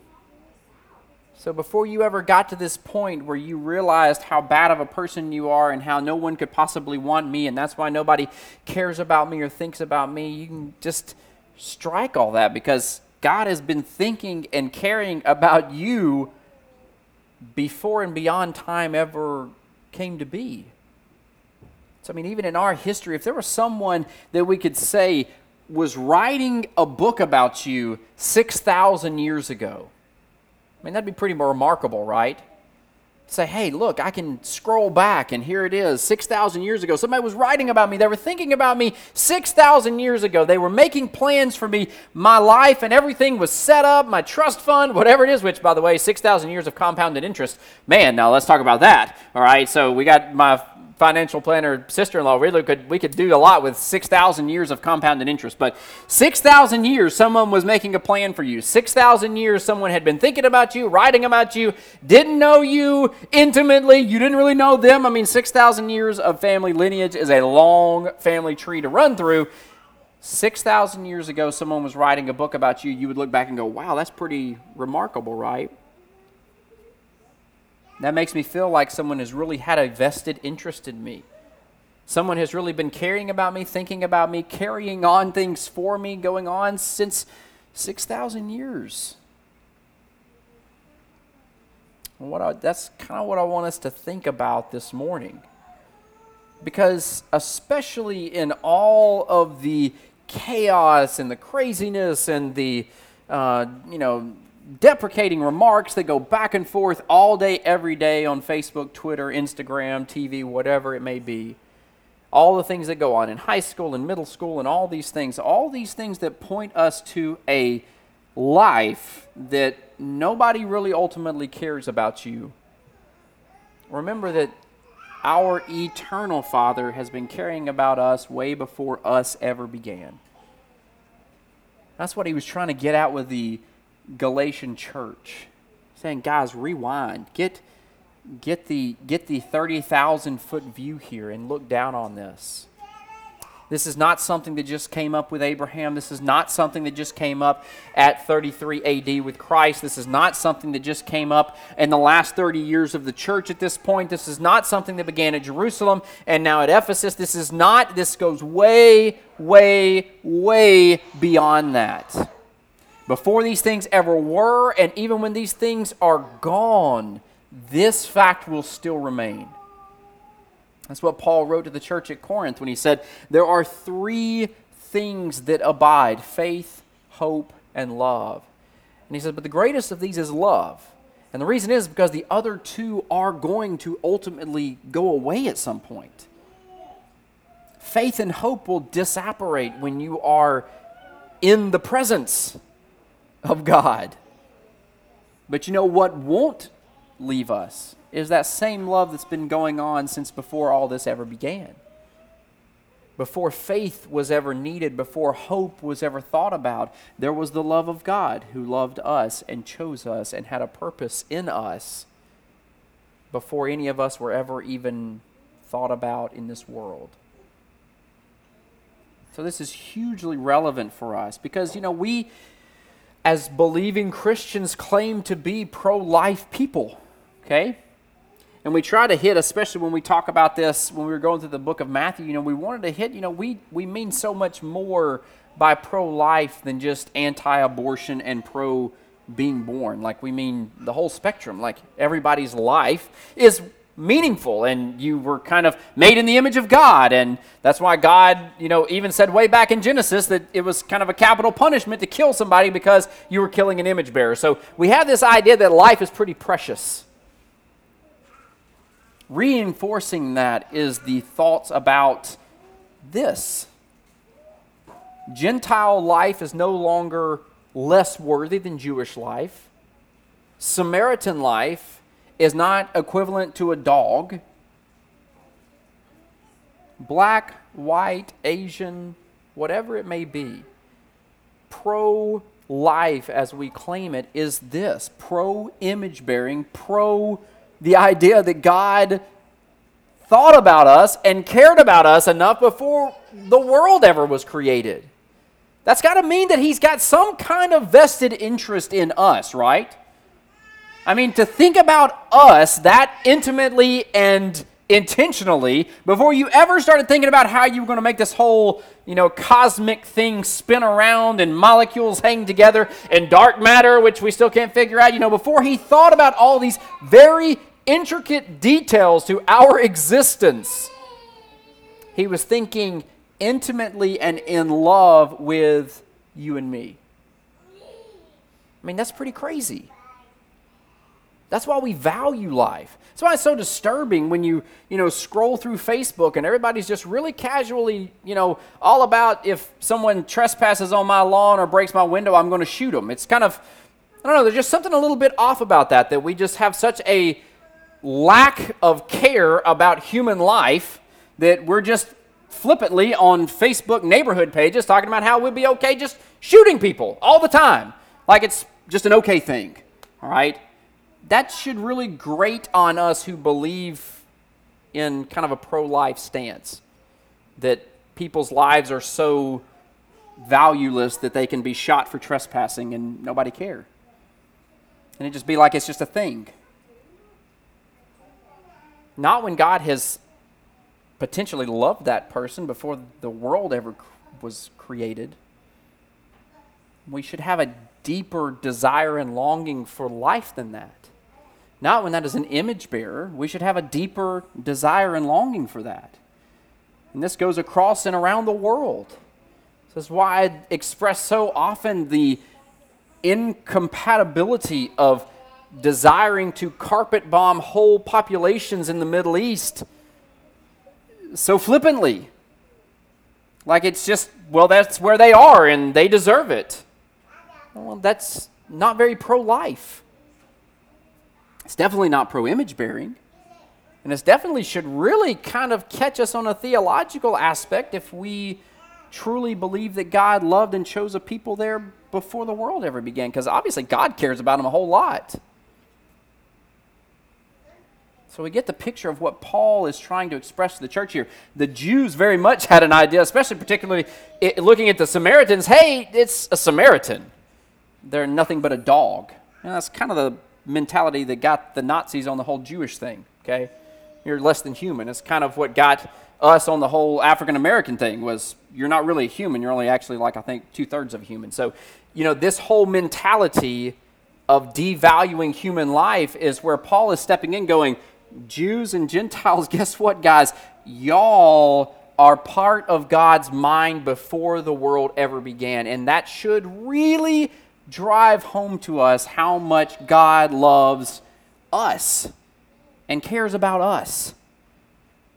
So before you ever got to this point where you realized how bad of a person you are and how no one could possibly want me and that's why nobody cares about me or thinks about me, you can just strike all that because God has been thinking and caring about you before and beyond time ever came to be. So, I mean, even in our history, if there was someone that we could say was writing a book about you 6,000 years ago, I mean, that'd be pretty remarkable, right? Say, hey, look, I can scroll back and here it is, 6,000 years ago. Somebody was writing about me. They were thinking about me 6,000 years ago. They were making plans for me. My life and everything was set up, my trust fund, whatever it is, which, by the way, 6,000 years of compounded interest. Man, now let's talk about that. All right, so we got my financial planner sister-in-law really could we could do a lot with 6000 years of compounded interest but 6000 years someone was making a plan for you. 6000 years someone had been thinking about you writing about you didn't know you intimately. You didn't really know them. I mean 6000 years of family lineage is a long family tree to run through. 6000 years ago someone was writing a book about you. You would look back and go wow that's pretty remarkable right that makes me feel like someone has really had a vested interest in me. Someone has really been caring about me, thinking about me, carrying on things for me, going on since 6,000 years. What I, that's kind of what I want us to think about this morning. Because, especially in all of the chaos and the craziness and the, uh, you know, deprecating remarks that go back and forth all day, every day on Facebook, Twitter, Instagram, TV, whatever it may be. All the things that go on in high school and middle school and all these things, all these things that point us to a life that nobody really ultimately cares about you. Remember that our eternal Father has been caring about us way before us ever began. That's what he was trying to get at with the Galatian church. Saying, guys, rewind. Get, get the, get the 30,000 foot view here and look down on this. This is not something that just came up with Abraham. This is not something that just came up at 33 AD with Christ. This is not something that just came up in the last 30 years of the church at this point. This is not something that began at Jerusalem and now at Ephesus. This is not, this goes way, way, way beyond that. Before these things ever were, and even when these things are gone, this fact will still remain. That's what Paul wrote to the church at Corinth when he said, There are three things that abide faith, hope, and love. And he says, But the greatest of these is love. And the reason is because the other two are going to ultimately go away at some point. Faith and hope will disapparate when you are in the presence of God. But you know what won't leave us? is that same love that's been going on since before all this ever began. Before faith was ever needed, before hope was ever thought about, there was the love of God who loved us and chose us and had a purpose in us before any of us were ever even thought about in this world. So, this is hugely relevant for us because, you know, we, as believing Christians, claim to be pro life people, okay? and we try to hit, especially when we talk about this when we were going through the book of Matthew, you know, we wanted to hit, you know, we, we mean so much more by pro life than just anti abortion and pro being born. Like, we mean the whole spectrum. Like, everybody's life is meaningful and you were kind of made in the image of God and that's why God, you know, even said way back in Genesis that it was kind of a capital punishment to kill somebody because you were killing an image bearer. So we have this idea that life is pretty precious. Reinforcing that is the thoughts about this Gentile life is no longer less worthy than Jewish life. Samaritan life is not equivalent to a dog. Black, white, Asian, whatever it may be. Pro life, as we claim it, is this pro image bearing, pro the idea that God thought about us and cared about us enough before the world ever was created. That's got to mean that He's got some kind of vested interest in us, right? I mean, to think about us that intimately and intentionally before you ever started thinking about how you were going to make this whole you know cosmic thing spin around and molecules hang together and dark matter which we still can't figure out. You know before he thought about all these very intricate details to our existence he was thinking intimately and in love with you and me. I mean that's pretty crazy that's why we value life. That's why it's so disturbing when you, you know, scroll through Facebook and everybody's just really casually, you know, all about if someone trespasses on my lawn or breaks my window, I'm going to shoot them. It's kind of, I don't know, there's just something a little bit off about that, that we just have such a lack of care about human life that we're just flippantly on Facebook neighborhood pages talking about how we'd be okay just shooting people all the time. Like it's just an okay thing. All right? That should really grate on us who believe in kind of a pro life stance that people's lives are so valueless that they can be shot for trespassing and nobody care. And it just be like it's just a thing. Not when God has potentially loved that person before the world ever was created. We should have a deeper desire and longing for life than that. Not when that is an image bearer. We should have a deeper desire and longing for that. And this goes across and around the world. This is why I express so often the incompatibility of desiring to carpet bomb whole populations in the Middle East so flippantly. Like it's just, well, that's where they are and they deserve it. Well, that's not very pro life. It's definitely not pro image bearing. And this definitely should really kind of catch us on a theological aspect if we truly believe that God loved and chose a people there before the world ever began. Because obviously, God cares about them a whole lot. So we get the picture of what Paul is trying to express to the church here. The Jews very much had an idea, especially particularly looking at the Samaritans. Hey, it's a Samaritan. They're nothing but a dog. And that's kind of the mentality that got the Nazis on the whole Jewish thing. Okay, you're less than human. It's kind of what got us on the whole African American thing was you're not really a human. You're only actually like I think two thirds of a human. So, you know, this whole mentality of devaluing human life is where Paul is stepping in, going, Jews and Gentiles, guess what, guys? Y'all are part of God's mind before the world ever began, and that should really drive home to us how much God loves us and cares about us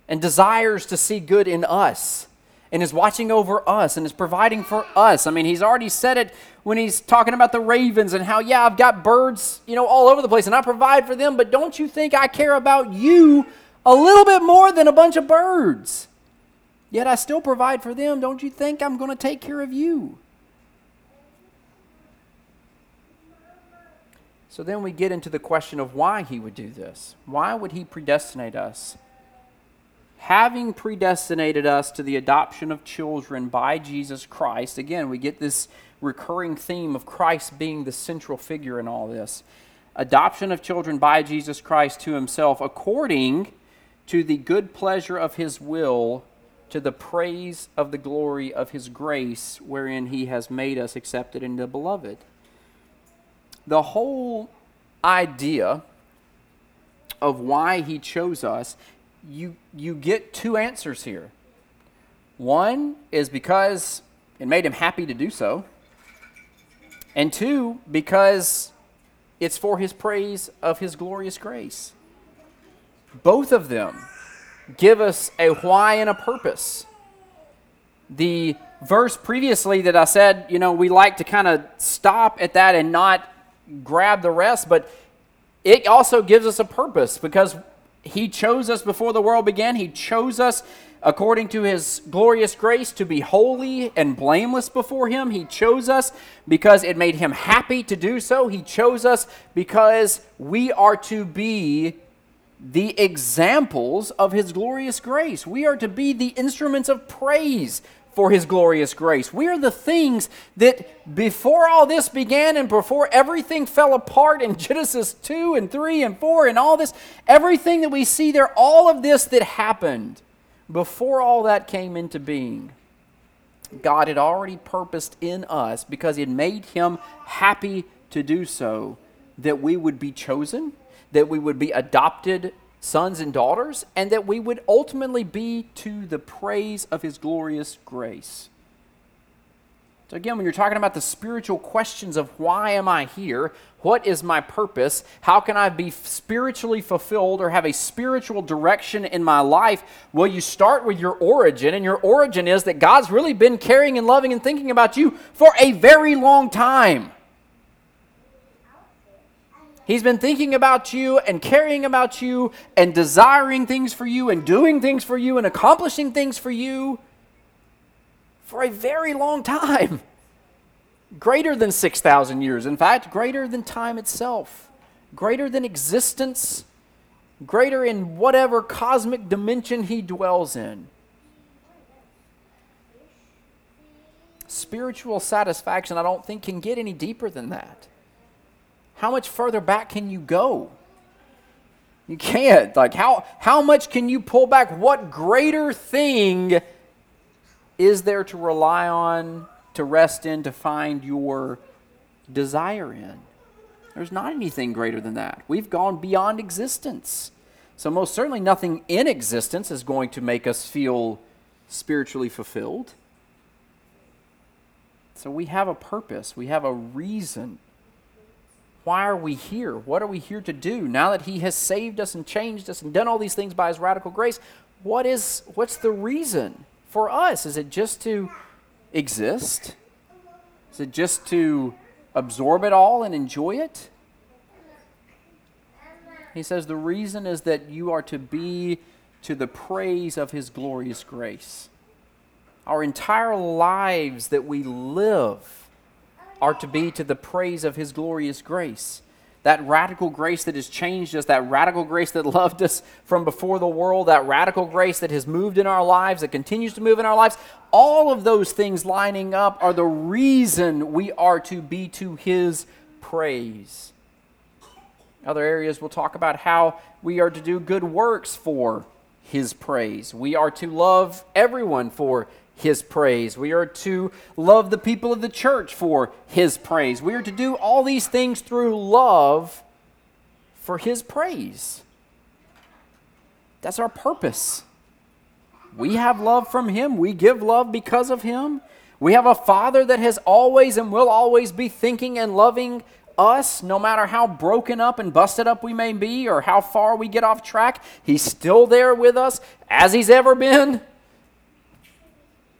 and desires to see good in us and is watching over us and is providing for us. I mean, he's already said it when he's talking about the ravens and how, yeah, I've got birds, you know, all over the place and I provide for them, but don't you think I care about you a little bit more than a bunch of birds? Yet I still provide for them. Don't you think I'm going to take care of you? So then we get into the question of why he would do this. Why would he predestinate us? Having predestinated us to the adoption of children by Jesus Christ, again, we get this recurring theme of Christ being the central figure in all this. Adoption of children by Jesus Christ to himself according to the good pleasure of his will to the praise of the glory of his grace wherein he has made us accepted in the beloved the whole idea of why he chose us, you, you get two answers here. One is because it made him happy to do so, and two, because it's for his praise of his glorious grace. Both of them give us a why and a purpose. The verse previously that I said, you know, we like to kind of stop at that and not grab the rest, but it also gives us a purpose because He chose us before the world began. He chose us according to His glorious grace to be holy and blameless before Him. He chose us because it made Him happy to do so. He chose us because we are to be the examples of His glorious grace. We are to be the instruments of praise for his glorious grace. We are the things that before all this began and before everything fell apart in Genesis 2 and 3 and 4 and all this, everything that we see there, all of this that happened before all that came into being. God had already purposed in us because it made him happy to do so that we would be chosen, that we would be adopted sons and daughters, and that we would ultimately be to the praise of His glorious grace. So, again, when you're talking about the spiritual questions of why am I here? What is my purpose? How can I be spiritually fulfilled or have a spiritual direction in my life? Well, you start with your origin, and your origin is that God's really been caring and loving and thinking about you for a very long time. He's been thinking about you and caring about you and desiring things for you and doing things for you and accomplishing things for you for a very long time. Greater than 6,000 years. In fact, greater than time itself, greater than existence, greater in whatever cosmic dimension he dwells in. Spiritual satisfaction, I don't think, can get any deeper than that how much further back can you go? You can't. Like how how much can you pull back? What greater thing is there to rely on, to rest in, to find your desire in? There's not anything greater than that. We've gone beyond existence. So most certainly nothing in existence is going to make us feel spiritually fulfilled. So we have a purpose, we have a reason why are we here? What are we here to do? Now that he has saved us and changed us and done all these things by his radical grace, what is what's the reason for us? Is it just to exist? Is it just to absorb it all and enjoy it? He says the reason is that you are to be to the praise of his glorious grace. Our entire lives that we live are to be to the praise of his glorious grace. That radical grace that has changed us, that radical grace that loved us from before the world, that radical grace that has moved in our lives, that continues to move in our lives, all of those things lining up are the reason we are to be to his praise. Other areas we'll talk about how we are to do good works for his praise. We are to love everyone for his praise. We are to love the people of the church for his praise. We are to do all these things through love for his praise. That's our purpose. We have love from him. We give love because of him. We have a Father that has always and will always be thinking and loving us, no matter how broken up and busted up we may be or how far we get off track, He's still there with us as He's ever been.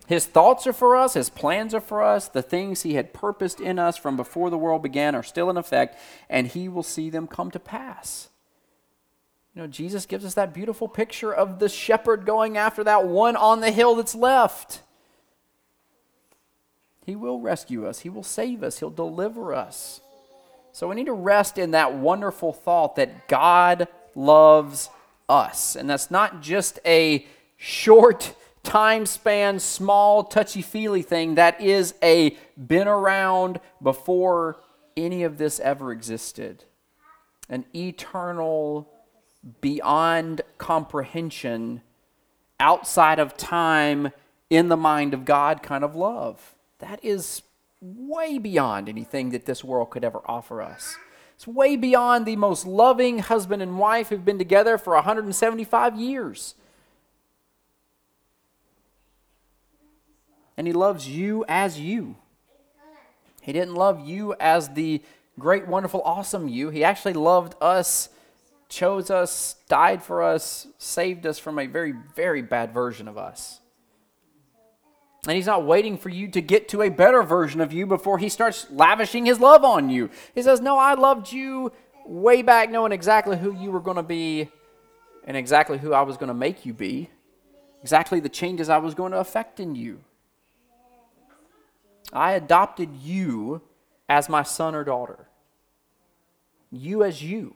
His thoughts are for us, His plans are for us. The things He had purposed in us from before the world began are still in effect, and He will see them come to pass. You know, Jesus gives us that beautiful picture of the shepherd going after that one on the hill that's left. He will rescue us, He will save us, He'll deliver us. So we need to rest in that wonderful thought that God loves us. And that's not just a short time span, small, touchy feely thing. That is a been around before any of this ever existed. An eternal, beyond comprehension, outside of time, in the mind of God kind of love. That is way beyond anything that this world could ever offer us. It's way beyond the most loving husband and wife who've been together for 175 years. And he loves you as you. He didn't love you as the great, wonderful, awesome you. He actually loved us, chose us, died for us, saved us from a very, very bad version of us. And he's not waiting for you to get to a better version of you before he starts lavishing his love on you. He says, No, I loved you way back knowing exactly who you were going to be and exactly who I was going to make you be, exactly the changes I was going to affect in you. I adopted you as my son or daughter. You as you.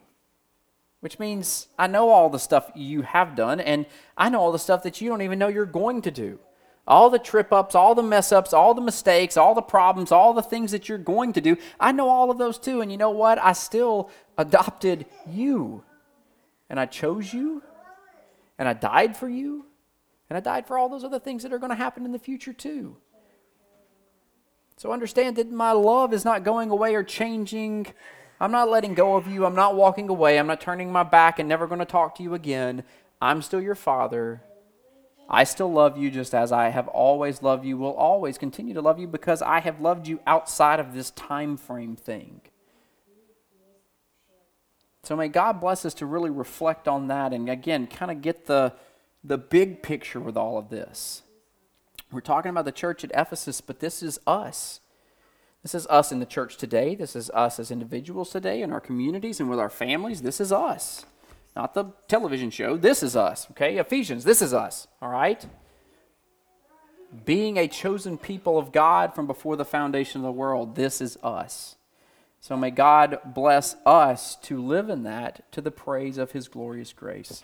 Which means I know all the stuff you have done, and I know all the stuff that you don't even know you're going to do all the trip ups, all the mess ups, all the mistakes, all the problems, all the things that you're going to do. I know all of those too. And you know what? I still adopted you. And I chose you. And I died for you. And I died for all those other things that are going to happen in the future too. So understand that my love is not going away or changing. I'm not letting go of you. I'm not walking away. I'm not turning my back and never going to talk to you again. I'm still your father I still love you just as I have always loved you, will always continue to love you because I have loved you outside of this time frame thing. So may God bless us to really reflect on that and again kind of get the the big picture with all of this. We're talking about the church at Ephesus, but this is us. This is us in the church today. This is us as individuals today in our communities and with our families. This is us not the television show. This is us, okay? Ephesians, this is us, all right? Being a chosen people of God from before the foundation of the world, this is us. So may God bless us to live in that to the praise of his glorious grace.